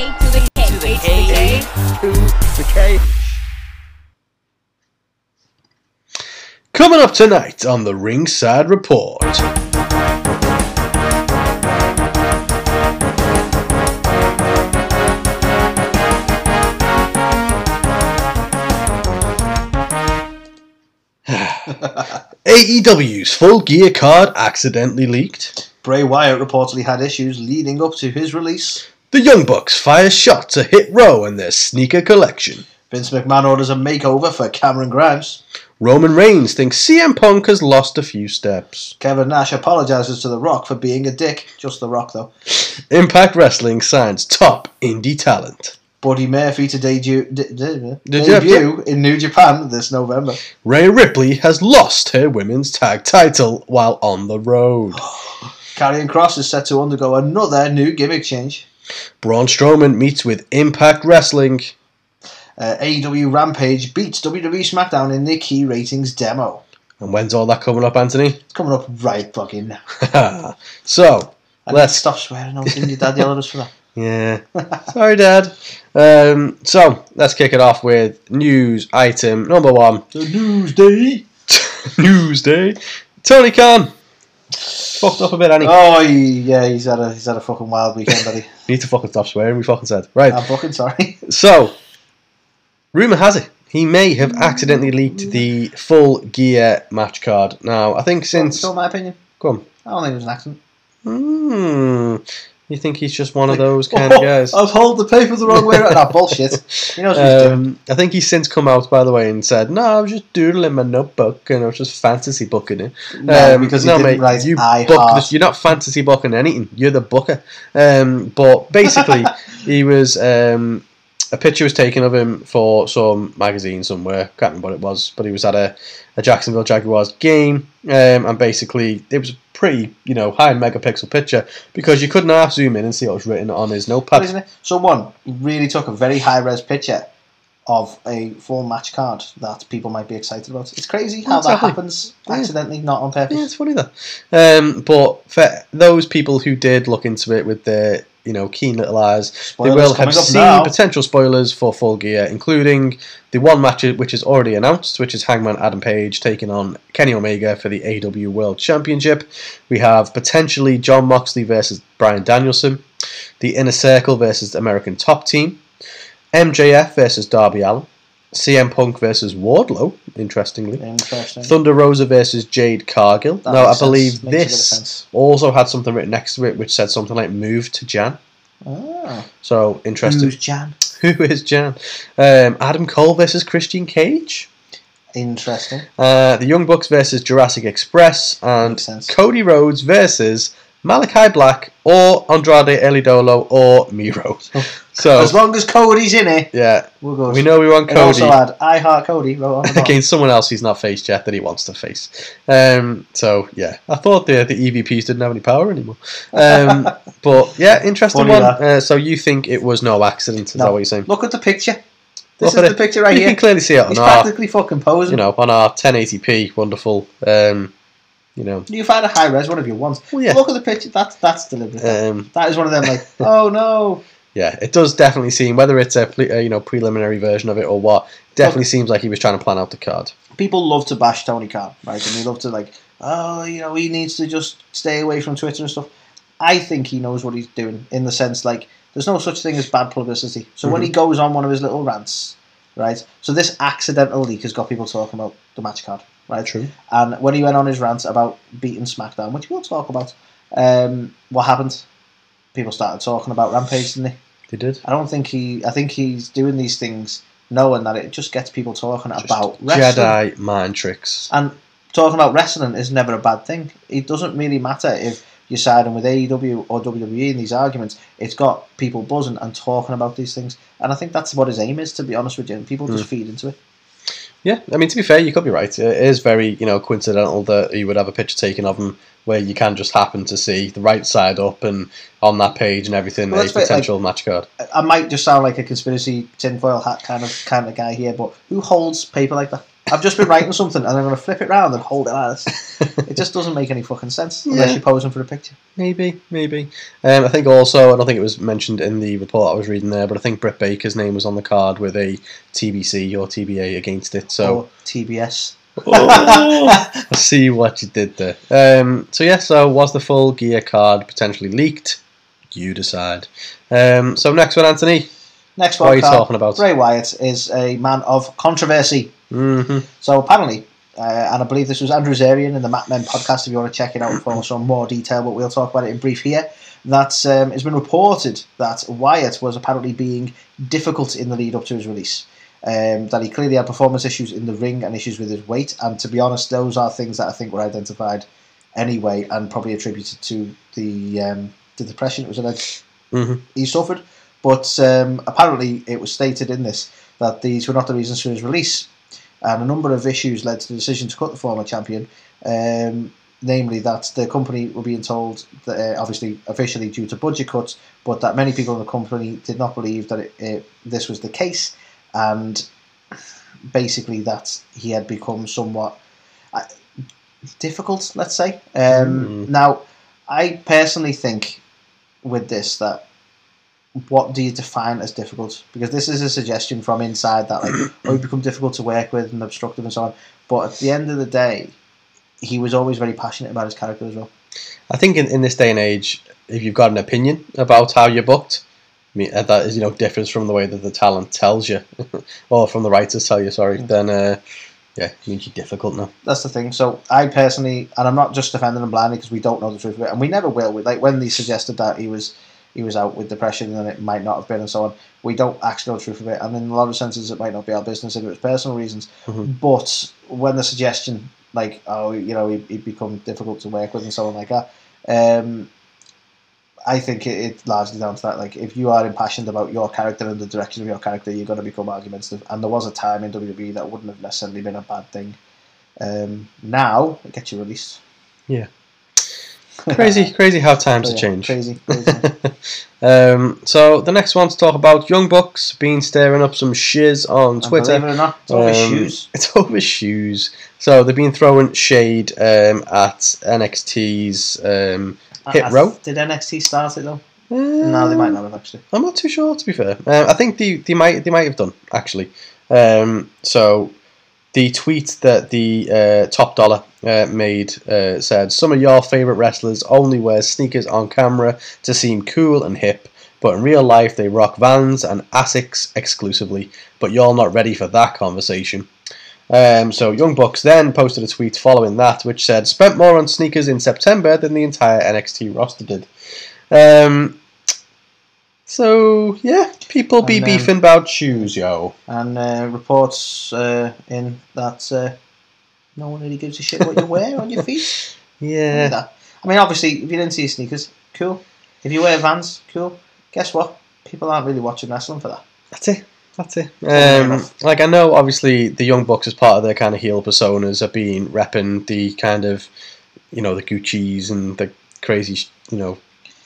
A to the K. To the K. to the K. Coming up tonight on the Ringside Report. AEW's full gear card accidentally leaked. Bray Wyatt reportedly had issues leading up to his release. The Young Bucks fire shots at Hit Row and their sneaker collection. Vince McMahon orders a makeover for Cameron Grimes. Roman Reigns thinks CM Punk has lost a few steps. Kevin Nash apologizes to The Rock for being a dick. Just The Rock, though. Impact Wrestling signs top indie talent. Buddy Murphy to debut, de- de- Did debut in New Japan this November. Rhea Ripley has lost her women's tag title while on the road. Karrion Kross is set to undergo another new gimmick change. Braun Strowman meets with Impact Wrestling. Uh, AEW Rampage beats WWE SmackDown in the key ratings demo. And when's all that coming up, Anthony? It's coming up right fucking now. so, And Let's- stop swearing. I didn't your dad yell at us for that. yeah. Sorry, Dad. Um, so, let's kick it off with news item number one. The News day. Tony Khan. Fucked up a bit, Annie. Oh yeah, he's had a he's had a fucking wild weekend, buddy. Need to fucking stop swearing, we fucking said. Right. I'm fucking sorry. So, rumour has it he may have accidentally leaked the full gear match card. Now, I think since. Still my opinion. On. I don't think it was an accident. Hmm. You think he's just one of those kind of guys? I've held the paper the wrong way around. That bullshit. He knows what he's doing. Um, I think he's since come out, by the way, and said, "No, I was just doodling my notebook, and I was just fantasy booking it." No, Um, because he no, didn't mate, write you I book this. You're not fantasy booking anything. You're the booker. Um, but basically, he was. Um, a picture was taken of him for some magazine somewhere. Can't remember what it was, but he was at a, a Jacksonville Jaguars game, um, and basically it was pretty, you know, high megapixel picture because you couldn't half zoom in and see what was written on his notepad. Isn't it? So one, really took a very high res picture of a full match card that people might be excited about. It's crazy how that Exactly. happens Yeah. accidentally, not on purpose. Yeah, it's funny that. Um, but for those people who did look into it with their, you know, keen little eyes, Spoilers they will have seen now. potential spoilers for Full Gear, including the one match which is already announced, which is Hangman Adam Page taking on Kenny Omega for the AW World Championship. We have potentially Jon Moxley versus Bryan Danielson, the Inner Circle versus the American Top Team, MJF versus Darby Allin, CM Punk versus Wardlow, interestingly. Interesting. Thunder Rosa versus Jade Cargill. That now, I makes sense. believe Makes a bit of this also had something written next to it which said something like "Move to Jan." Ah. So interesting. Who's Jan? Who is Jan? Um, Adam Cole versus Christian Cage. Interesting. Uh, the Young Bucks versus Jurassic Express, and Cody Rhodes versus Malakai Black or Andrade El Idolo or Miro. So As long as Cody's in it, yeah, we'll go. we know we want Cody. also add I Heart Cody wrote on the bottom. against someone else he's not faced yet that he wants to face. Um, so yeah, I thought the the EVPs didn't have any power anymore. Um, but yeah, interesting Funny one. Uh, so you think it was no accident? Is No. that what you're saying? Look at the picture. This Look is the picture right you here. can clearly see it on He's our, practically fucking posing. you know, on our 1080p wonderful, um, you know, You find a high res one if you want. Well, yeah. Look at the picture. That's that's deliberate. um, that is one of them like, oh no. Yeah, it does definitely seem whether it's a, uh, you know preliminary version of it or what. Definitely seems like he was trying to plan out the card. People love to bash Tony Khan, right? And they love to like, oh, you know, he needs to just stay away from Twitter and stuff. I think he knows what he's doing in the sense like there's no such thing as bad publicity. So when he goes on one of his little rants, right? So this accidental leak has got people talking about the match card, right? True. And when he went on his rant about beating SmackDown, which we'll talk about, um, what happened? People started talking about Rampage, didn't they? They did. I don't think he. I think he's doing these things knowing that it just gets people talking Just about wrestling. Jedi mind tricks. And talking about wrestling is never a bad thing. It doesn't really matter if you're siding with AEW or WWE in these arguments. It's got people buzzing and talking about these things. And I think that's what his aim is, to be honest with you. And people just hmm. feed into it. Yeah, I mean to be fair, you could be right. It is very you know coincidental that you would have a picture taken of him where you can just happen to see the right side up and on that page and everything Well, a potential match card. I- might just sound like a conspiracy tinfoil hat kind of kind of guy here, but who holds paper like that? I've just been writing something and I'm going to flip it round and hold it like this. It just doesn't make any fucking sense unless Yeah. you're posing for a picture. Maybe, maybe. Um, I think also, I don't think it was mentioned in the report I was reading there, but I think Britt Baker's name was on the card with a TBC or TBA against it. So Or TBS. I see what you did there. Um, so yeah, so was the full gear card potentially leaked? You decide. Um, so next one, Anthony. Next one. What are one, you talking about? Bray Wyatt is a man of controversy. hmm So apparently, uh, and I believe this was Andrew Zarian in the Mat Men podcast. If you want to check it out for some more detail, but we'll talk about it in brief here. That um, it's been reported that Wyatt was apparently being difficult in the lead up to his release. Um, that he clearly had performance issues in the ring and issues with his weight. And to be honest, those are things that I think were identified anyway and probably attributed to the um, the depression it was alleged hmm he suffered. But um, apparently, it was stated in this that these were not the reasons for his release, and a number of issues led to the decision to cut the former champion. Um, namely, that the company were being told, that, uh, obviously officially due to budget cuts, but that many people in the company did not believe that it, it, this was the case, and basically that he had become somewhat uh, difficult. Let's say. Um, Mm. Now, I personally think with this that what do you define as difficult? Because this is a suggestion from inside that like oh you become difficult to work with and obstructive and so on. But at the end of the day, he was always very passionate about his character as well. I think in, in this day and age, if you've got an opinion about how you're booked, that is you know differs from the way that the talent tells you, or from the writers tell you. Sorry, Mm. then uh, yeah, it means you're difficult now. That's the thing. So I personally, and I'm not just defending him blindly because we don't know the truth of it, and we never will. We, like when they suggested that he was he was out with depression and it might not have been and so on. We don't actually know the truth of it, and in a lot of senses, it might not be our business if it was personal reasons. Mhm. But when the suggestion, like oh, you know, he'd, he'd become difficult to work with and so on like that, um, I think it, it's largely down to that. Like if you are impassioned about your character and the direction of your character, you're going to become argumentative. And there was a time in WWE that wouldn't have necessarily been a bad thing. Um, now it gets you released. Yeah. Crazy, crazy how times So, have yeah, changed. Crazy, crazy. um, so the next one to talk about Young Bucks been stirring up some shiz on And Twitter. Believe it or not, it's Um, shoes. It's over shoes. So they've been throwing shade um, at NXT's um, Hit I- Row. Did NXT start it though? No, they might not have actually. I'm not too sure, to be fair. Um, I think they, they might they might have done actually. Um, so the tweet that the uh, top dollar uh, made uh, said some of your favorite wrestlers only wear sneakers on camera to seem cool and hip, but in real life they rock Vans and Asics exclusively. But you're not ready for that conversation. Um, so Young Bucks then posted a tweet following that, which said, "Spent more on sneakers in September than the entire NXT roster did." Um, so yeah, people be And, um, beefing about shoes, yo. And uh, reports uh, in that uh, no one really gives a shit what you wear on your feet. Yeah. I mean, obviously, if you're into your sneakers, cool. If you wear Vans, cool. Guess what? People aren't really watching wrestling for that. that's it. That's it. Um, like I know, obviously, the Young Bucks as part of their kind of heel personas are being repping the kind of, you know, the Gucci's and the crazy, you know,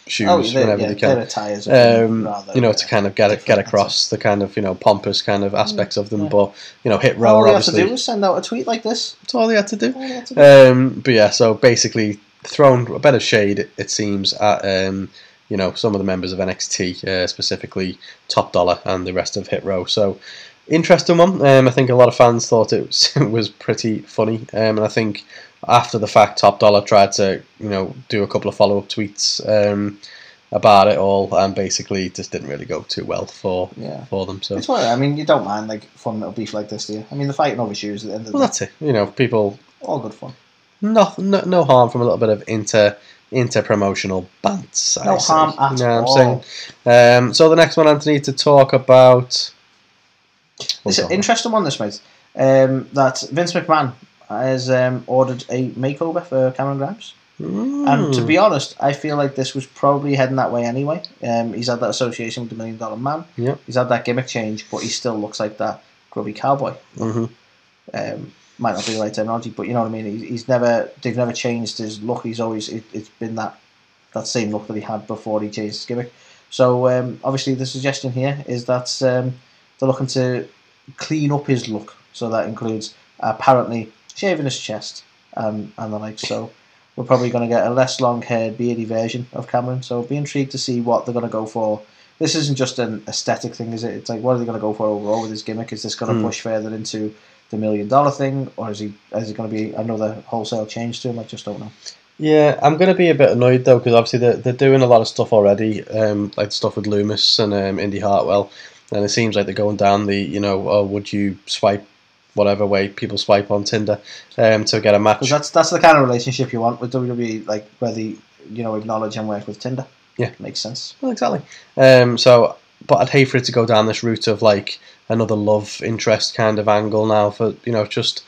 shoes oh, they're, whenever yeah, they can. attires um, rather, you know, to kind of get get across the kind of you know pompous kind of aspects of them. yeah. But you know, hit row all they have to do is send out a tweet like this. That's all they had to do. They have to do. Um, but yeah, so basically thrown a bit of shade, it seems, at um, you know some of the members of NXT, uh, specifically Top Dollar and the rest of Hit Row. So interesting one. Um, I think a lot of fans thought it was, was pretty funny, um, and I think after the fact, Top Dollar tried to you know do a couple of follow up tweets. Um, about it all, and basically just didn't really go too well for Yeah. for them. So It's what I mean. You don't mind like fun little beef like this, do you? I mean, they're fighting over shoes at the end of the well, day. that's it. You know, people All good fun. no no, no harm from a little bit of inter inter promotional bants. I No say. harm at You know all. I'm saying? Um, so the next one, Anthony, to talk about. It's an interesting one, this mate. Um, that Vince McMahon has um, ordered a makeover for Cameron Grimes. And to Mm. be honest, I feel like this was probably heading that way anyway. Um, he's had that association with the Million Dollar Man. Yep. He's had that gimmick change, but he still looks like that grubby cowboy. Mhm. Um, might not be the right terminology, but you know what I mean. He's, he's never they've never changed his look. He's always it, it's been that that same look that he had before he changed his gimmick. So um, obviously the suggestion here is that um, they're looking to clean up his look. So that includes apparently shaving his chest um, and the like. So we're probably going to get a less long-haired, beardy version of Cameron. So I'll be intrigued to see what they're going to go for. This isn't just an aesthetic thing, is it? It's like what are they going to go for overall with his gimmick? Is this going to Hmm. push further into the million dollar thing, or is he is it going to be another wholesale change to him? I just don't know. Yeah, I'm going to be a bit annoyed though because obviously they're, they're doing a lot of stuff already, um, like stuff with Lumis and um, Indi Hartwell, and it seems like they're going down the you know, oh, would you swipe whatever way people swipe on Tinder um, to get a match? Because that's that's the kind of relationship you want with WWE, like where they you know acknowledge and work with Tinder. Yeah. makes sense. Well, exactly. Um, so, but I'd hate for it to go down this route of like another love interest kind of angle now. For you know, just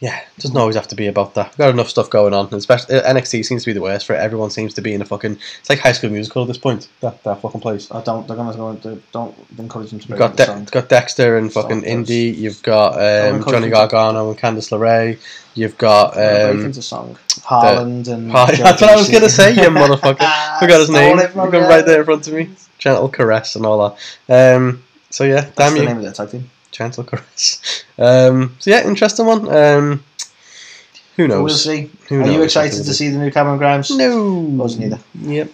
yeah, it doesn't always have to be about that. We've got enough stuff going on. Especially uh, NXT seems to be the worst for it. Everyone seems to be in a fucking. It's like High School Musical at this point. That that fucking place. I don't. They're gonna go into. Don't encourage them to You've got De- got Dexter and fucking does. Indi. You've got um, Johnny Gargano and Candice LeRae. You've got um, into song. Haaland and. Hi- that's what I was gonna say. You motherfucker. Forgot his name. from Look right there in front of me. Gentle caress and all that. Um, so yeah, That's damn the you. name of the tag team. Gentle caress. Um, so yeah, interesting one. Um, who knows? We'll see. Who Are you excited to see the new Cameron Grimes? No. Wasn't either. Yep.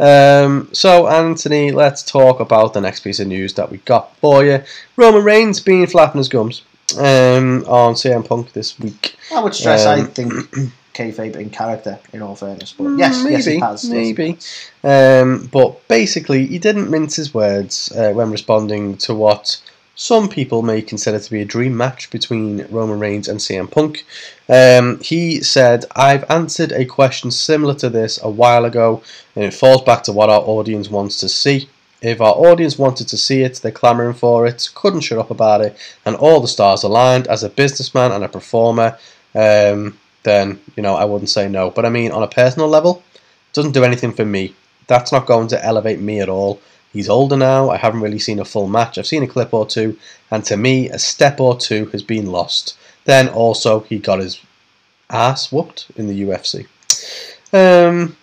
Um, so Anthony, let's talk about the next piece of news that we got for you. Roman Reigns being flapping his gums um, on CM Punk this week. I would stress. I Um, think kayfabe in character. In all fairness, but yes, maybe, yes, he has. yes, he maybe. Um, but basically, he didn't mince his words uh, when responding to what some people may consider to be a dream match between Roman Reigns and CM Punk. Um, he said, I've answered a question similar to this a while ago, and it falls back to what our audience wants to see. If our audience wanted to see it, they're clamouring for it, couldn't shut up about it, and all the stars aligned as a businessman and a performer, um, then, you know, I wouldn't say no. But I mean, on a personal level, it doesn't do anything for me. That's not going to elevate me at all. He's older now. I haven't really seen a full match. I've seen a clip or two, and to me, a step or two has been lost. Then also, he got his ass whooped in the UFC. Um,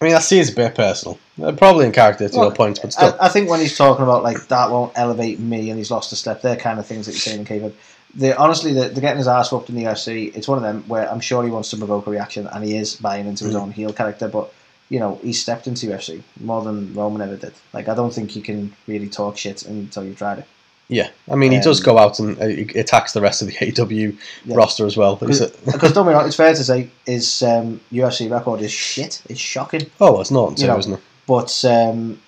I mean, I see it's a bit personal. Uh, Probably in character to Well, your points, but still. I, I think when he's talking about like that won't elevate me and he's lost a step, they're kind of things that you're saying in kayfabe. They honestly, they're, they're getting his ass whooped in the UFC. It's one of them where I'm sure he wants to provoke a reaction, and he is buying into his Mm. own heel character. But you know, he stepped into UFC more than Roman ever did. Like, I don't think you can really talk shit until you've tried it. yeah, I mean, he does um, go out and uh, attacks the rest of the AEW Yeah. roster as well. Because don't be wrong, it's fair to say his um, UFC record is shit. It's shocking. oh, it's not, You know, isn't it? But um,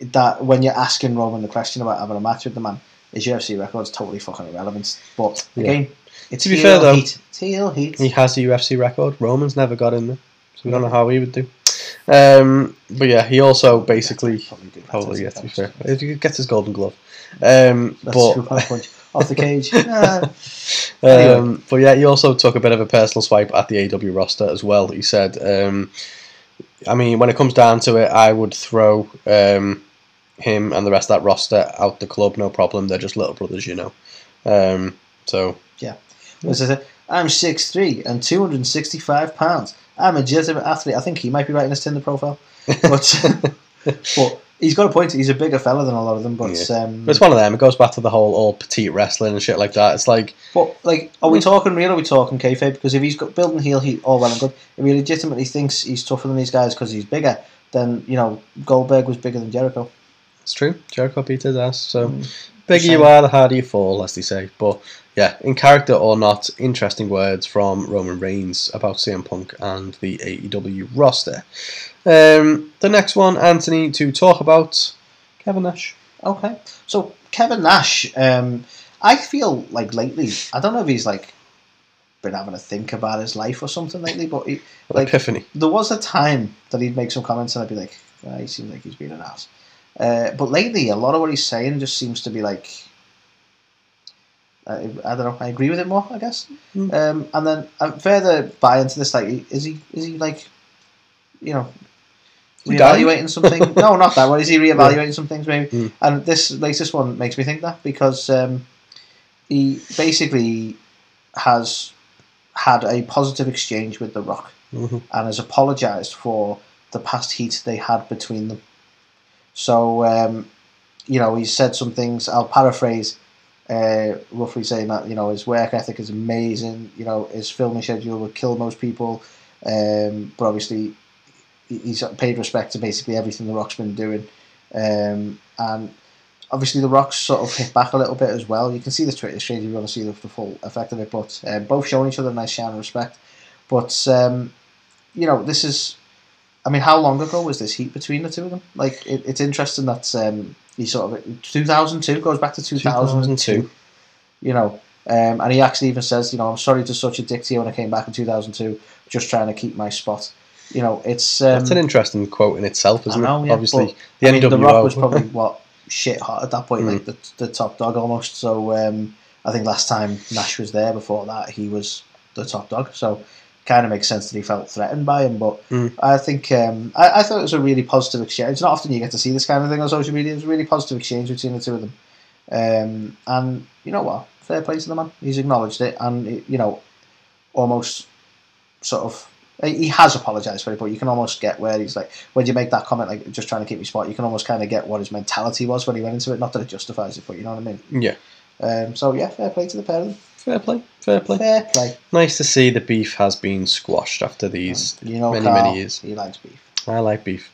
that when you're asking Roman the question about having a match with the man, his UFC record's totally fucking irrelevant. But Yeah. again, it's To be fair, though, heat. Heel heat. He has a UFC record. Roman's never got in there, so we don't know how he would do. Um, but yeah, he also basically Probably do probably yeah, to be fair, if he gets his golden glove. Um, That's but off the cage. Um, but yeah, he also took a bit of a personal swipe at the AW roster as well. He said, um, I mean, when it comes down to it, I would throw um, him and the rest of that roster out the club, no problem. They're just little brothers, you know. Um, so yeah, I said, I'm 6'3 and 265 pounds. I'm a legitimate athlete. I think he might be writing his Tinder profile. But, but he's got a point. He's a bigger fella than a lot of them. But um, it's one of them. It goes back to the whole all petite wrestling and shit like that. It's like But like, are we talking real? Or are we talking kayfabe? Because if he's got building heel heat, all well and good. If he legitimately thinks he's tougher than these guys because he's bigger, then you know Goldberg was bigger than Jericho. It's true. Jericho beat his ass. So Mm. bigger you are, the harder you fall, as they say. But yeah, in character or not, interesting words from Roman Reigns about CM Punk and the AEW roster. Um, the next one, Anthony, to talk about Kevin Nash. Okay, so Kevin Nash, um, I feel like lately, I don't know if he's like been having a think about his life or something lately, but he, Like- epiphany. there was a time that he'd make some comments and I'd be like, ah, he seems like he's being an ass. Uh, but lately, a lot of what he's saying just seems to be like, I, I don't know. I agree with it more, I guess. Mm. Um, and then further buy into this. Like, is he is he like, you know, reevaluating something? no, not that one. Is he reevaluating some things maybe? Mm. And this latest one makes me think that because um, he basically has had a positive exchange with The Rock hmm and has apologised for the past heat they had between them. So, um, you know, he said some things, I'll paraphrase. uh, roughly saying that you know his work ethic is amazing. You know his filming schedule would kill most people, um, but obviously he's paid respect to basically everything the Rock's been doing, um, and obviously the Rock's sort of hit back a little bit as well. You can see the Twitter exchange if you want to see the, the full effect of it, but um, both showing each other a nice shine of respect. But um, you know this is. I mean, how long ago was this heat between the two of them? Like, it, it's interesting that um, he sort of 2002 goes back to 2002 2002. you know. Um, and he actually even says, you know, I'm sorry to such a dick to you when I came back in 2002, just trying to keep my spot. You know, it's um, That's an interesting quote in itself, isn't know, it? yeah, Obviously, the I mean, NWO. the Rock was probably what shit hot at that point, Mm. like the, the top dog almost. So um, I think last time Nash was there, before that he was the top dog. So kind of makes sense that he felt threatened by him. But Mm. I think um, I, I thought it was a really positive exchange. It's not often you get to see this kind of thing on social media. It was a really positive exchange between the two of them. Um, and you know what? Fair play to the man. He's acknowledged it, and it, you know, almost sort of. He has apologised for it, but you can almost get where he's like when you make that comment, like just trying to keep me spot. You can almost kind of get what his mentality was when he went into it. Not that it justifies it, but you know what I mean. Yeah, Um, so yeah, fair play to the pair of them. Fair play, fair play. Fair play. Nice to see the beef has been squashed after these. You know, many, Carl, many years. He likes beef. I like beef.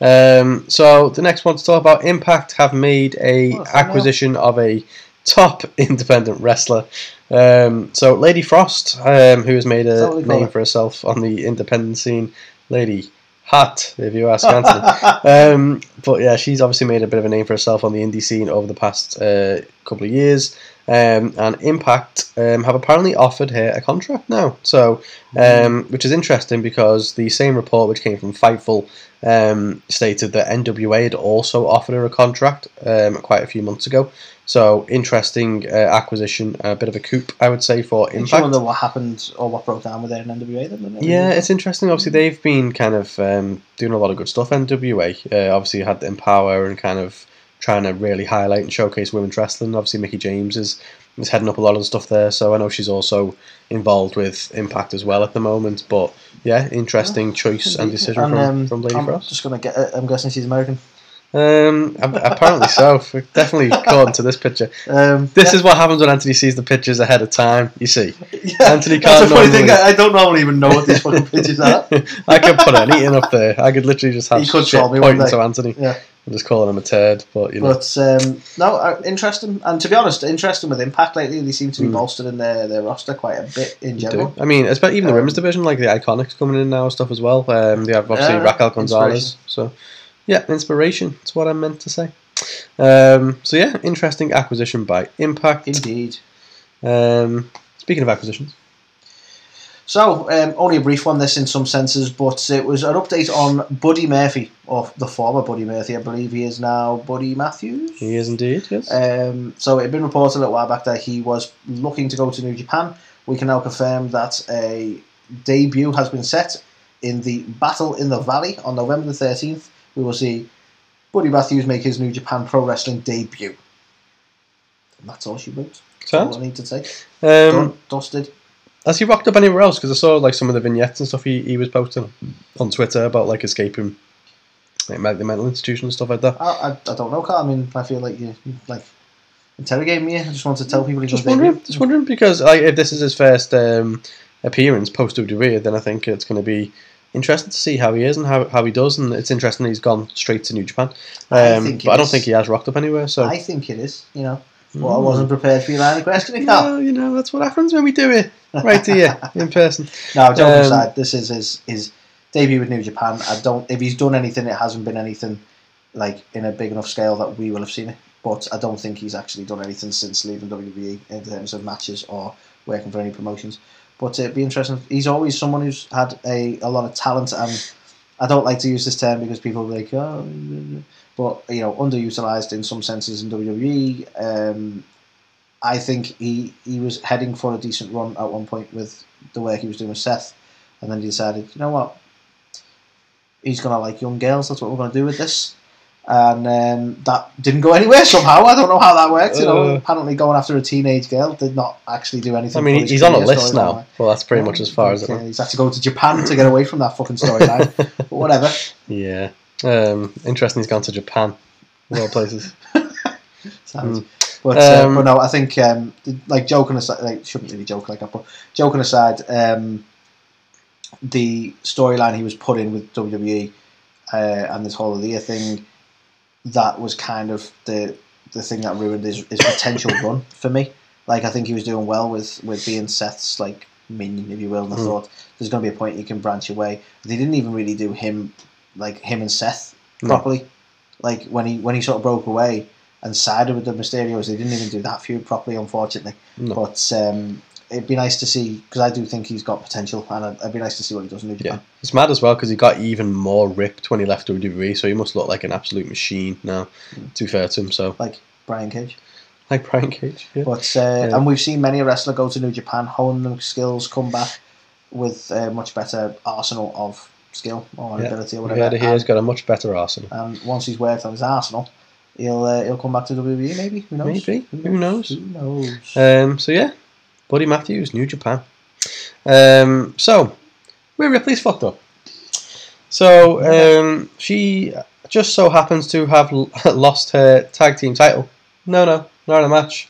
Um, so the next one to talk about, Impact have made a Oh, acquisition of a top independent wrestler. Um, so Lady Frost, um, who has made a call name for herself on the independent scene, Lady Hot, if you ask Anthony. um, but yeah, she's obviously made a bit of a name for herself on the indie scene over the past uh, couple of years. Um, and Impact um, have apparently offered her a contract now. So, um, which is interesting because the same report which came from Fightful um, stated that NWA had also offered her a contract um, quite a few months ago. So, interesting uh, acquisition, a bit of a coup, I would say, for Impact. wonder what happened or what broke down with their NWA then? Yeah, it's interesting. Obviously, they've been kind of um, doing a lot of good stuff. NWA, uh, obviously, had the Empower and kind of trying to really highlight and showcase women's wrestling. Obviously, Mickie James is is heading up a lot of the stuff there. So I know she's also involved with Impact as well at the moment. But yeah, interesting choice and decision And, from, um, from Lady I'm Frost. just gonna get. I'm guessing she's American. Um, apparently so. Definitely according to this picture. Um, This is what happens when Anthony sees the pictures ahead of time. You see, yeah, Anthony that's can't the funny thing. normally- I, I don't normally even know what these fucking pictures are. I could put anything up there. I could literally just have He could shit pointing to Anthony. Yeah. I'm just calling him a turd, but you know. But um, no, uh, interesting. And to be honest, interesting with Impact lately. They seem to be Mm. bolstering their, their roster quite a bit in general. I mean, especially even the Um, women's division, like the Iconics coming in now and stuff as well. Um, they have obviously Yeah, Raquel Gonzalez. So, yeah, inspiration. That's what I meant to say. Um, so yeah, interesting acquisition by Impact. Indeed. Um, speaking of acquisitions, So, um, only a brief one, this in some senses, but it was an update on Buddy Murphy, or the former Buddy Murphy, I believe he is now Buddy Matthews. he is indeed. Yes. Um, so it had been reported a little while back that he was looking to go to New Japan. We can now confirm that a debut has been set in the Battle in the Valley on November the 13th. We will see Buddy Matthews make his New Japan Pro Wrestling debut. And that's all she wrote. That's all I need to say. Um, Done, dusted. Has he rocked up anywhere else? Because I saw like some of the vignettes and stuff he, he was posting on Twitter about like escaping like the mental institution and stuff like that. I, I, I don't know, Carl. I mean, I feel like you like interrogating me. I just want to tell people Just wondering, just wondering because like, if this is his first um, appearance post WWE, then I think it's going to be interesting to see how he is and how, how he does. And it's interesting he's gone straight to New Japan. I Um, it but I don't is. think he has rocked up anywhere. So I think it is, you know. Well, I wasn't prepared for your line of questioning, Carl. Well, you know that's what happens when we do it right here in person. No, joking Um, aside, this is his, his debut with New Japan. I don't. If he's done anything, it hasn't been anything like in a big enough scale that we will have seen it. But I don't think he's actually done anything since leaving WWE in terms of matches or working for any promotions. But it'd be interesting. He's always someone who's had a, a lot of talent, and I don't like to use this term because people are like, oh, but you know, underutilized in some senses in WWE. Um, I think he he was heading for a decent run at one point with the work he was doing with Seth, and then he decided, you know what, he's gonna like young girls. That's what we're gonna do with this, and um, that didn't go anywhere somehow. I don't know how that worked. You know, Uh. apparently going after a teenage girl did not actually do anything. I mean, he's on a list now. Well, that's pretty much as far as it. He's had to go to Japan to get away from that fucking storyline. but whatever. Yeah. Um, interesting. He's gone to Japan. Of all places. Sounds- But, uh, Um, but no, I think um, like joking aside, like shouldn't really joke like that. But joking aside, um, the storyline he was put in with WWE uh, and this whole of the year thing, that was kind of the the thing that ruined his, his potential run for me. Like I think he was doing well with with being Seth's like minion, if you will. And I Mm. thought there's going to be a point you can branch away. They didn't even really do him like him and Seth No. properly. Like when he when he sort of broke away and sided with the Mysterios, they didn't even do that feud properly, unfortunately. No. But um, it'd be nice to see because I do think he's got potential, and it'd, it'd be nice to see what he does in New Yeah, Japan. it's mad as well because he got even more ripped when he left WWE, so he must look like an absolute machine now. Mm. To be fair to him, so Like Brian Cage. like Brian Cage. Yeah. But uh, Yeah. and we've seen many a wrestler go to New Japan, hone their skills, come back with a much better arsenal of skill or Yeah. ability or whatever. heard he has got a much better arsenal. and once he's worked on his arsenal, he'll uh, he'll come back to WWE. Maybe who knows? Maybe. Who knows? Who knows? Um, so yeah, Buddy Matthews, New Japan. Um, so Rhea Ripley's fucked up. So um, she just so happens to have lost her tag team title. No, no, not in a match.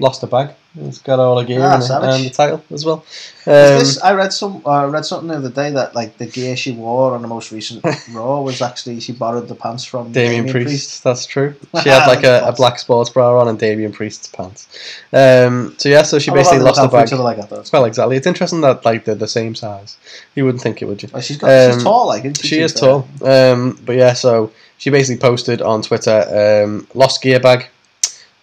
Lost her bag. It's got all the gear Ah, and, the title as well. Is Um, this, I read some. Uh, I read something the other day that like the gear she wore on the most recent Raw was actually she borrowed the pants from Damien Damian Priest, that's true. She had like a, a black sports bra on and Damian Priest's pants. Um, so yeah, so she I basically lost the her out for each bag. like that. Well, exactly. It's interesting that like they're the same size. You wouldn't think it, would you? Well, she's got. she's Um, tall, like she? She is fair? tall. Um, but yeah, so she basically posted on Twitter, um, lost gear bag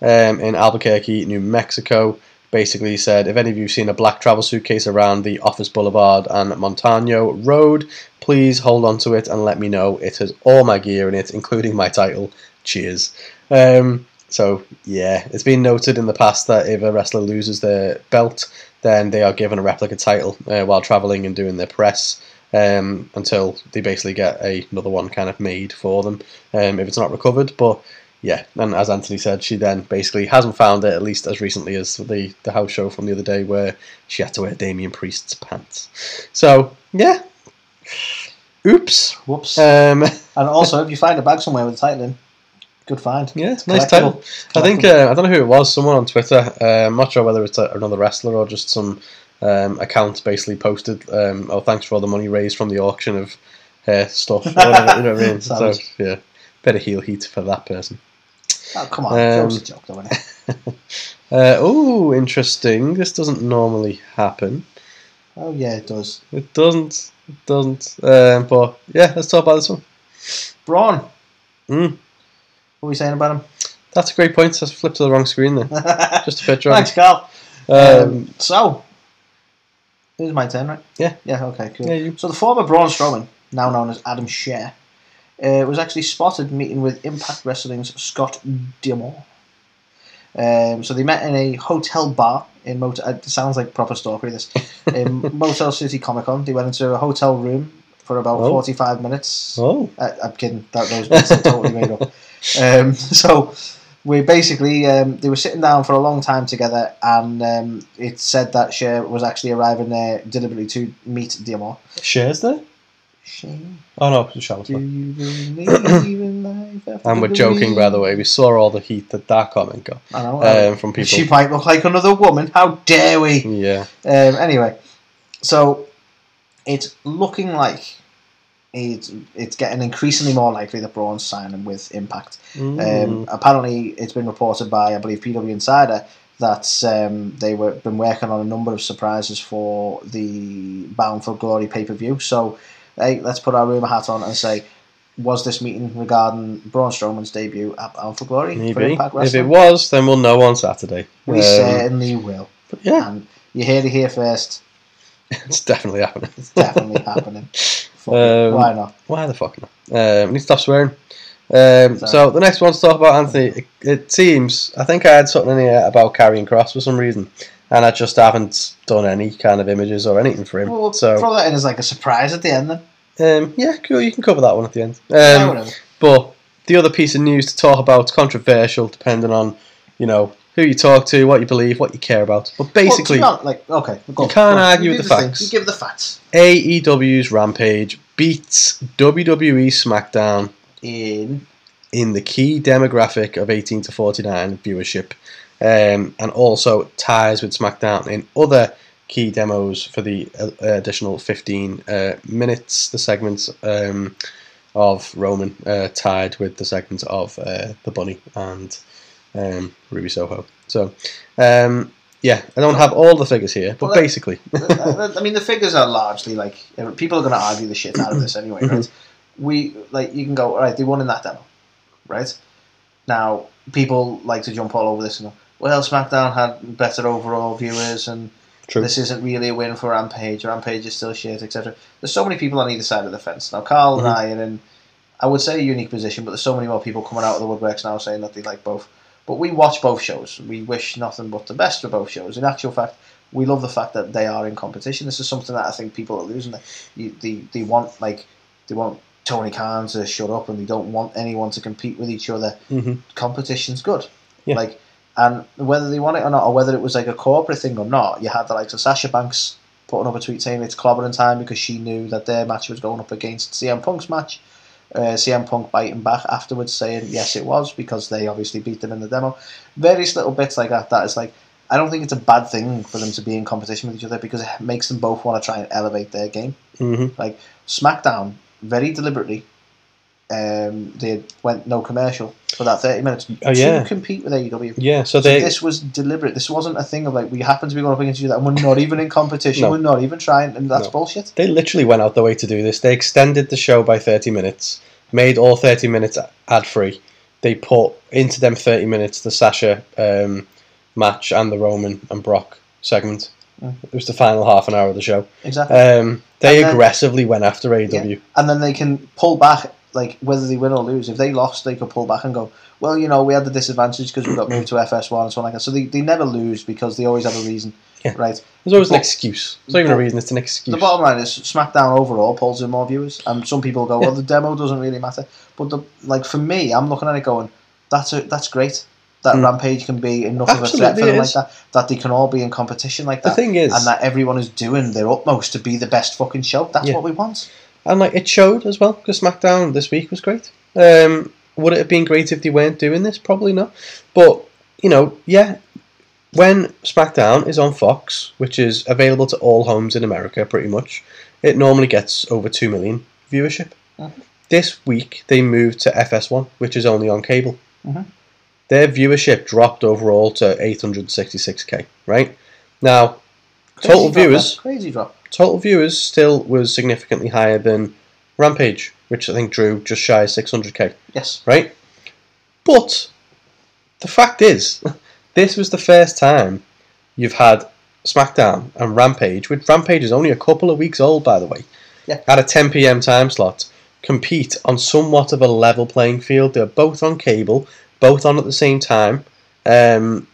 um, in Albuquerque, New Mexico. Basically said, if any of you have seen a black travel suitcase around the Office Boulevard and Montano Road, please hold on to it and let me know. It has all my gear in it, including my title. Cheers. Um, so yeah, it's been noted in the past that if a wrestler loses their belt, then they are given a replica title uh, while traveling and doing their press um, until they basically get a, another one kind of made for them um, if it's not recovered. But yeah, and as Anthony said, she then basically hasn't found it at least as recently as the the house show from the other day where she had to wear Damian Priest's pants. So yeah, oops. Whoops. Um, and also, if you find a bag somewhere with a title in, good find. yeah, It's nice title. I think uh, I don't know who it was. Someone on Twitter. Uh, I'm not sure whether it's a, another wrestler or just some um, account basically posted. Um, oh, thanks for all the money raised from the auction of hair stuff. Whatever, you know what I mean? so yeah, bit of heel heat for that person. Oh, come on. Um, Joke's a joke, though, isn't it? Uh, oh, interesting. This doesn't normally happen. Oh, yeah, it does. It doesn't. It doesn't. Um, but yeah, let's talk about this one. Braun. Mm, What are we saying about him? that's a great point. I flipped to the wrong screen there. Just a picture. Thanks, Carl. Um, Um, so, it was my turn, right? Yeah. Yeah, okay, cool. yeah, you. So the former Braun Strowman, now known as Adam Scherr, uh, was actually spotted meeting with Impact Wrestling's Scott D'Amore. Um, so they met in a hotel bar in Motel. It sounds like proper stalkery. This in Motor City Comic Con. They went into a hotel room for about Oh. forty-five minutes. Oh, Uh, I'm kidding. That those bits are totally made up. Um, so we basically um, they were sitting down for a long time together, and um, it said that Cher was actually arriving there deliberately to meet D'Amore. shares there. Cher, Oh no, it's Charlotte. do you believe in life? after And we're joking, by the way. We saw all the heat that that comment got I know. um, from people. she might look like another woman. How dare we? Yeah. Um, anyway, so it's looking like it's it's getting increasingly more likely that Braun's signing with Impact. Um, Mm. apparently, it's been reported by I believe PW Insider that um, they were been working on a number of surprises for the Bound for Glory pay per view. So, hey, let's put our rumor hat on and say. Was this meeting regarding Braun Strowman's debut at Alpha Glory Maybe. If it was, then we'll know on Saturday. we Um, certainly will. but yeah, And you heard it here first. it's definitely happening. It's definitely happening. Um, Why not? Why the fuck not? Um, need to stop swearing. Um, so the next one to talk about, Anthony. It, it seems I think I had something in here about Karrion Kross for some reason, and I just haven't done any kind of images or anything for him. Well, we'll so throw that in as like a surprise at the end then. um, yeah, cool. You can cover that one at the end. Um, whatever. but the other piece of news to talk about, controversial, depending on you know who you talk to, what you believe, what you care about. But basically, well, honest, like okay, you on, can't argue You with the thing. facts. You give the facts AEW's Rampage beats WWE SmackDown in in the key demographic of 18 to 49 viewership, um, and also ties with SmackDown in other key demos for the uh, additional 15 uh, minutes. The segments um, of Roman uh, tied with the segments of uh, the Bunny and um, Ruby Soho. So, um, yeah, I don't have all the figures here, but Well, that- basically, I mean, the figures are largely like people are going to argue the shit out of this anyway, right? We like you can go all right. They won in that demo, right? Now people like to jump all over this and go, well, SmackDown had better overall viewers, and True. this isn't really a win for Rampage. Rampage is still shit, etc. There's so many people on either side of the fence. Now Carl and Mhm. I are in, I would say, a unique position, but there's so many more people coming out of the woodworks now saying that they like both. But we watch both shows. We wish nothing but the best for both shows. In actual fact, we love the fact that they are in competition. This is something that I think people are losing. They, they, they want like they want Tony Khan to shut up, and they don't want anyone to compete with each other. Mhm. Competition's good. Yeah. Like, and whether they want it or not, or whether it was like a corporate thing or not, you had the likes of Sasha Banks putting up a tweet saying it's clobbering time because she knew that their match was going up against CM Punk's match. Uh, CM Punk biting back afterwards, saying yes, it was because they obviously beat them in the demo. Various little bits like that. That is like I don't think it's a bad thing for them to be in competition with each other because it makes them both want to try and elevate their game. hmm SmackDown very deliberately. Um, they went no commercial for that thirty minutes Oh, yeah. to compete with AEW. yeah. So So this was deliberate. This wasn't a thing of like we happen to be going up against other and we're not even in competition. No. We're not even trying, and that's No. bullshit. they literally went out the way to do this. They extended the show by 30 minutes, made all 30 minutes ad free. They put into them 30 minutes the Sasha um, match and the Roman and Brock segment. Mm. It was the final half an hour of the show. Exactly. Um, they then- aggressively went after AEW. and then they can pull back, like whether they win or lose. If they lost, they could pull back and go, well, you know, we had the disadvantage because we got moved to FS1 and so on like that. So they, they never lose because they always have a reason, Yeah. right? There's always an excuse. It's not even a reason, it's an excuse. The bottom line is SmackDown overall pulls in more viewers, and some people go, "Well, the demo doesn't really matter." But the like for me, I'm looking at it going, "That's a, that's great. That Mm. Rampage can be enough of a threat for them like that. That they can all be in competition like that. the thing is, and that everyone is doing their utmost to be the best fucking show. That's Yeah. what we want. And like it showed as well because SmackDown this week was great. Um, would it have been great if they weren't doing this? Probably not. But you know, yeah, when SmackDown is on Fox, which is available to all homes in America, pretty much, it normally gets over two million viewership. Mhm. This week they moved to FS1, which is only on cable. Mhm. Their viewership dropped overall to 866k. Right now, Crazy total drop, viewers crazy drop. Total viewers still was significantly higher than Rampage, which I think drew just shy of 600k, Yes, right? But the fact is, this was the first time you've had SmackDown and Rampage, which Rampage is only a couple of weeks old, by the way, Yeah. at a 10 pm time slot, compete on somewhat of a level playing field. They're both on cable, both on at the same time. Um,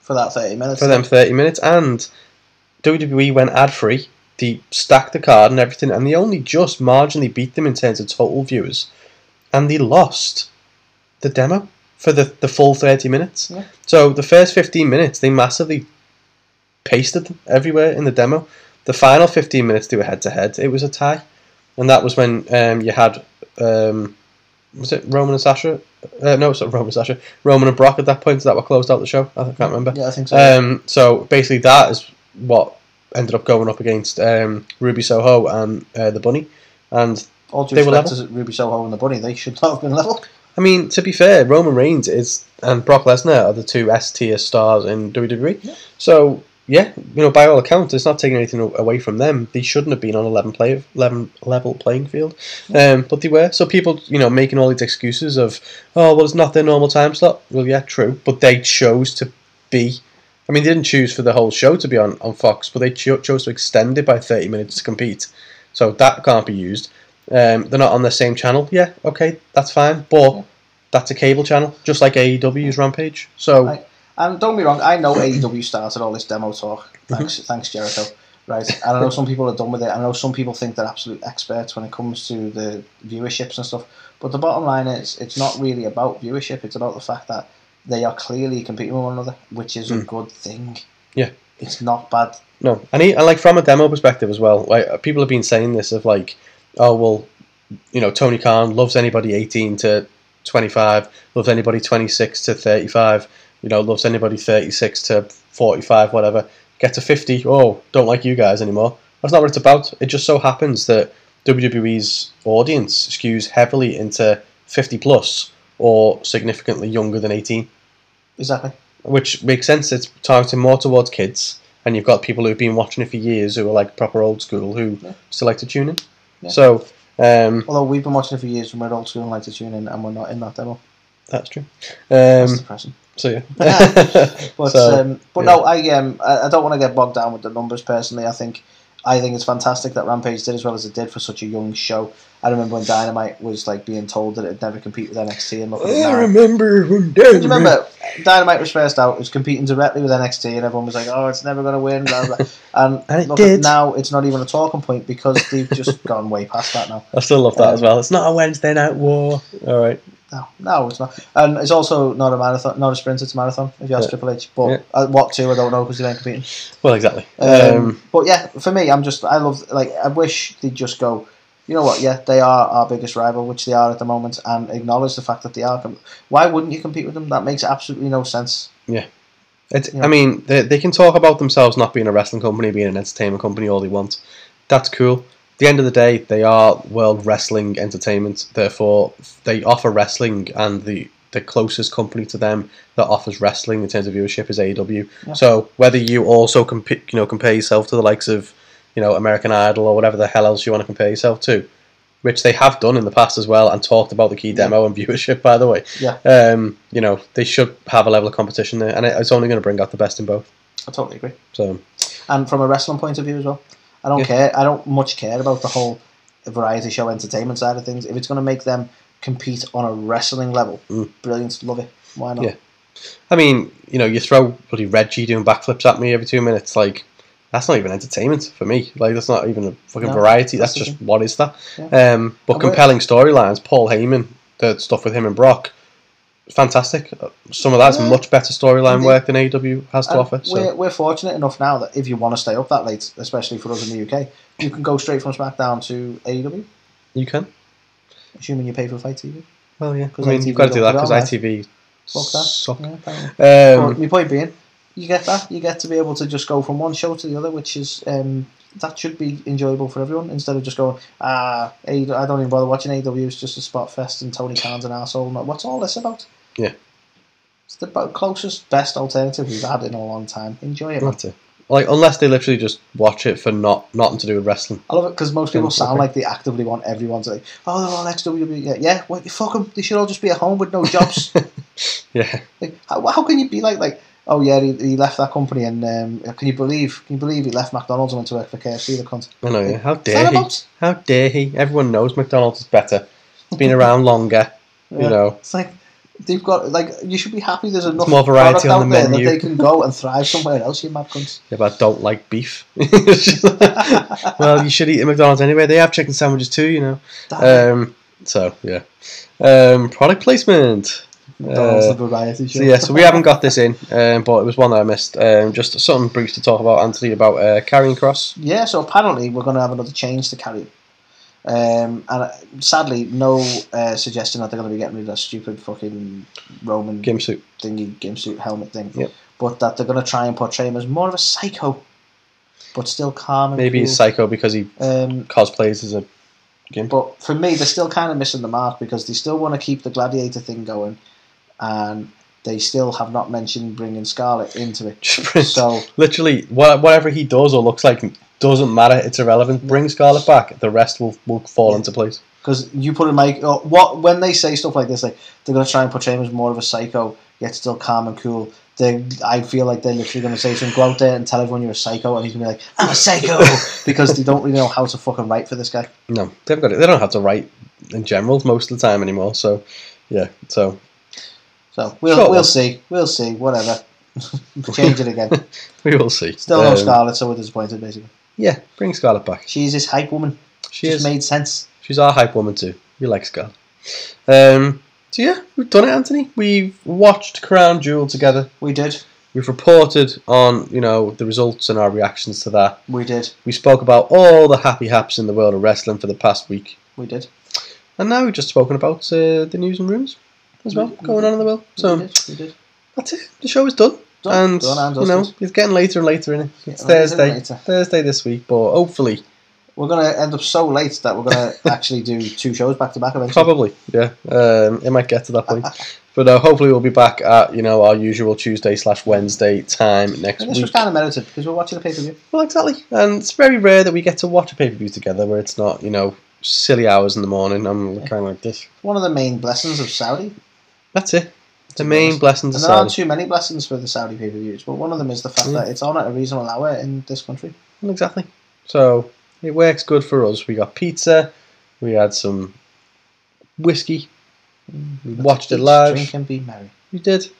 for that thirty minutes. for them 30 minutes and WWE went ad free they stacked the card and everything and they only just marginally beat them in terms of total viewers. And they lost the demo for the, the full 30 minutes. Yeah. so the first 15 minutes they massively pasted them everywhere in the demo. The final 15 minutes they were head to head it was a tie. And that was when um, you had um, was it Roman and Sasha? Uh, no it's not Roman and Sasha. Roman and Brock at that point so that were closed out the show. I can't remember. Yeah, I think so. um, so basically, that is what ended up going up against um, Ruby Soho and uh, the Bunny. And All due they were to Ruby Soho and the Bunny, they should not have been level. I mean, to be fair, Roman Reigns is and Brock Lesnar are the two S tier stars in WWE. Yeah. So yeah, you know, by all accounts, it's not taking anything away from them. They shouldn't have been on eleven play eleven level playing field, um, but they were. So people, you know, making all these excuses of, oh well, it's not their normal time slot. Well, yeah, true, but they chose to be. I mean, they didn't choose for the whole show to be on, on Fox, but they cho- chose to extend it by 30 minutes to compete. So that can't be used. Um, they're not on the same channel. Yeah, okay, that's fine. But Yeah. that's a cable channel, just like AEW's Rampage. So, Right. And don't be wrong, I know AEW started all this demo talk. Mm-hmm. Thanks, thanks Jericho. Right, and I know some people are done with it. I know some people think they're absolute experts when it comes to the viewerships and stuff. But the bottom line is, it's not really about viewership. It's about the fact that they are clearly competing with one another, which is a Mm. good thing. Yeah. it's not bad. no. And, he, and like from a demo perspective as well, like uh, people have been saying this of like, oh, well, you know, Tony Khan loves anybody 18 to 25, loves anybody 26 to 35, you know, loves anybody 36 to 45, whatever. Get to 50, oh, don't like you guys anymore. That's not what it's about. It just so happens that WWE's audience skews heavily into 50 plus or significantly younger than 18, Exactly. which makes sense. It's targeting more towards kids, and you've got people who've been watching it for years who are like proper old school who Yeah. still like to tune in. Yeah. So, um, Although we've been watching it for years and we're old school and like to tune in and we're not in that demo. that's true. That's Um, depressing. so, yeah. But So, um, but yeah. no, I um I don't want to get bogged down with the numbers personally. I think I think it's fantastic that Rampage did as well as it did for such a young show. I remember when Dynamite was like being told that it'd never compete with NXT and look at it remember when Do you remember Dynamite was first out, it was competing directly with NXT, and everyone was like, "Oh, it's never going to win." Blah, blah. And, And it look, did. now it's not even a talking point because they've just gone way past that now. I still love that Um, as well. It's not a Wednesday night war. All right. No, no, it's not. And it's also not a marathon, not a sprint. It's a marathon. If you ask Yeah. Triple H, but Yeah. uh, what two, I don't know because they ain't competing. Well, exactly. Um, Um, but yeah, for me, I'm just I love like I wish they'd just go. You know what? Yeah, they are our biggest rival, which they are at the moment, and acknowledge the fact that they are. Com- Why wouldn't you compete with them? That makes absolutely no sense. Yeah. it's, yeah. I mean, they, they can talk about themselves not being a wrestling company, being an entertainment company all they want. That's cool. At the end of the day, they are World Wrestling Entertainment. Therefore, they offer wrestling, and the the closest company to them that offers wrestling in terms of viewership is AEW. Yeah. So whether you also comp- you know compare yourself to the likes of you know American Idol or whatever the hell else you want to compare yourself to, which they have done in the past as well, and talked about the key demo and viewership. By the way, Yeah. um, you know they should have a level of competition there, and it's only going to bring out the best in both. I totally agree. So And from a wrestling point of view as well, I don't Yeah. care. I don't much care about the whole variety show entertainment side of things. If it's going to make them compete on a wrestling level, Mm. brilliant, love it. Why not? Yeah. I mean, you know, you throw bloody Reggie doing backflips at me every two minutes, like that's not even entertainment for me. Like that's not even a fucking No, variety. that's That's, just what is that? Yeah. Um, but compelling storylines. Paul Heyman, the stuff with him and Brock, fantastic. Some of that's Yeah. much better storyline work than AW has to And offer. we're, we're fortunate enough now that if you want to stay up that late, especially for us in the UK, you can go straight from SmackDown to AEW, you can. assuming you pay for FITE TV. Well, yeah. I mean, ITV you've got to do that because ITV Fuck that. suck. Yeah, Um, my point being, you get that. You get to be able to just go from one show to the other, which is um, that should be enjoyable for everyone instead of just going, ah, AEW, I don't even bother watching AEW. It's just a spot fest and Tony Khan's an asshole. What's all this about? Yeah. It's the closest, best alternative we've had in a long time. Enjoy it. man. that's it. Like unless they literally just watch it for not nothing to do with wrestling. I love it because most people sound like they actively want everyone to like, oh, they're all ex-WWE. Yeah, yeah well, fuck them. They should all just be at home with no jobs. Yeah. like, how, how can you be like, like, oh yeah, he, he left that company and um, can you believe, can you believe he left McDonald's and went to work for KFC, the cunt? I know. Yeah. How dare he? How dare he? Everyone knows McDonald's is better. It's been around longer. Yeah. You know. It's like, they've got, like, you should be happy there's enough more variety on out the there menu. that they can go and thrive somewhere else, you mad cunts. Yeah, but I don't like beef. It's just like, well, you should eat at McDonald's anyway. They have chicken sandwiches too, you know. Um, so yeah. Um, product placement. McDonald's uh, variety show. So yeah, so we haven't got this in, um, but it was one that I missed. Um, just something brief to talk about, Anthony, about uh, Karrion Kross. Yeah, so apparently we're going to have another change to carry. Um, and uh, sadly, no uh, suggestion that they're going to be getting rid of that stupid fucking Roman suit. thingy, gimp suit helmet thing. Yep. But that they're going to try and portray him as more of a psycho, but still calm and Maybe cool. he's psycho because he Um, cosplays as a gimp. but for me, they're still kind of missing the mark because they still want to keep the gladiator thing going, and they still have not mentioned bringing Scarlett into it. So Literally, whatever he does or looks like doesn't matter. It's irrelevant. Bring Scarlett back. The rest will, will fall Yeah. into place. Because you put in like oh, what when they say stuff like this, like they're gonna try and portray him as more of a psycho, yet still calm and cool. They, I feel like they're literally gonna say to him, "Go out there and tell everyone you're a psycho," and he's gonna be like, "I'm a psycho," because they don't really know how to fucking write for this guy. No, they've got it. They don't have to write in general most of the time anymore. So, yeah. So So we'll Sure. we'll see, we'll see, whatever. Change it again. we will see. Still no Um, Scarlett, so we're disappointed. Basically, Yeah, bring Scarlett back. she's this hype woman. She Just is. made sense. She's our hype woman too. We like Scarlett. Um, so yeah, we've done it, Anthony. We've watched Crown Jewel together. We did, We've reported on you know the results and our reactions to that. we did, We spoke about all the happy haps in the world of wrestling for the past week, we did. and now we've just spoken about uh, the news and rooms. As well We- we going on in the world. We So did, we did. that's it. The show is done. Done, and done you know it's getting later and later in it. It's Thursday, later. Thursday this week, but hopefully, We're gonna end up so late that we're gonna actually do two shows back to back eventually. probably, yeah, um, it might get to that point. But uh, hopefully, we'll be back at you know our usual Tuesday slash Wednesday time next And this week. was kind of merited because we're watching a pay per view. Well, exactly, and it's very rare that we get to watch a pay per view together where it's not you know silly hours in the morning. I'm kind of like this. One of the main blessings of Saudi. That's it. The main blessings And there aren't too many blessings for the Saudi pay per views, but one of them is the fact Mm. that it's on at a reasonable hour in this country. Well, exactly. So it works good for us. We got pizza. We had some whiskey. We watched it live. Drink and be merry. We did.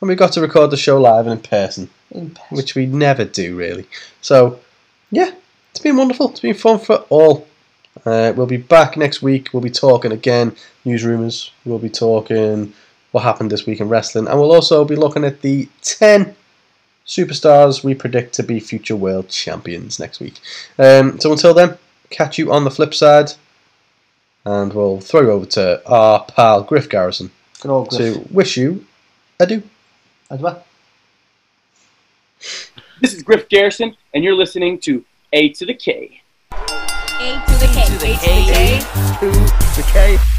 And we got to record the show live and in person, In peace. which we never do really. So, yeah, it's been wonderful. It's been fun for all. Uh, we'll be back next week. We'll be talking again news rumors. We'll be talking what happened this week in wrestling, and we'll also be looking at the ten superstars we predict to be future world champions next week. Um, so until then, catch you on the flip side, and we'll throw you over to our pal Griff Garrison Good old Griff. to wish you adieu. Adieu. This is Griff Garrison, and you're listening to A to the K. A to the K. A to the K. to the K.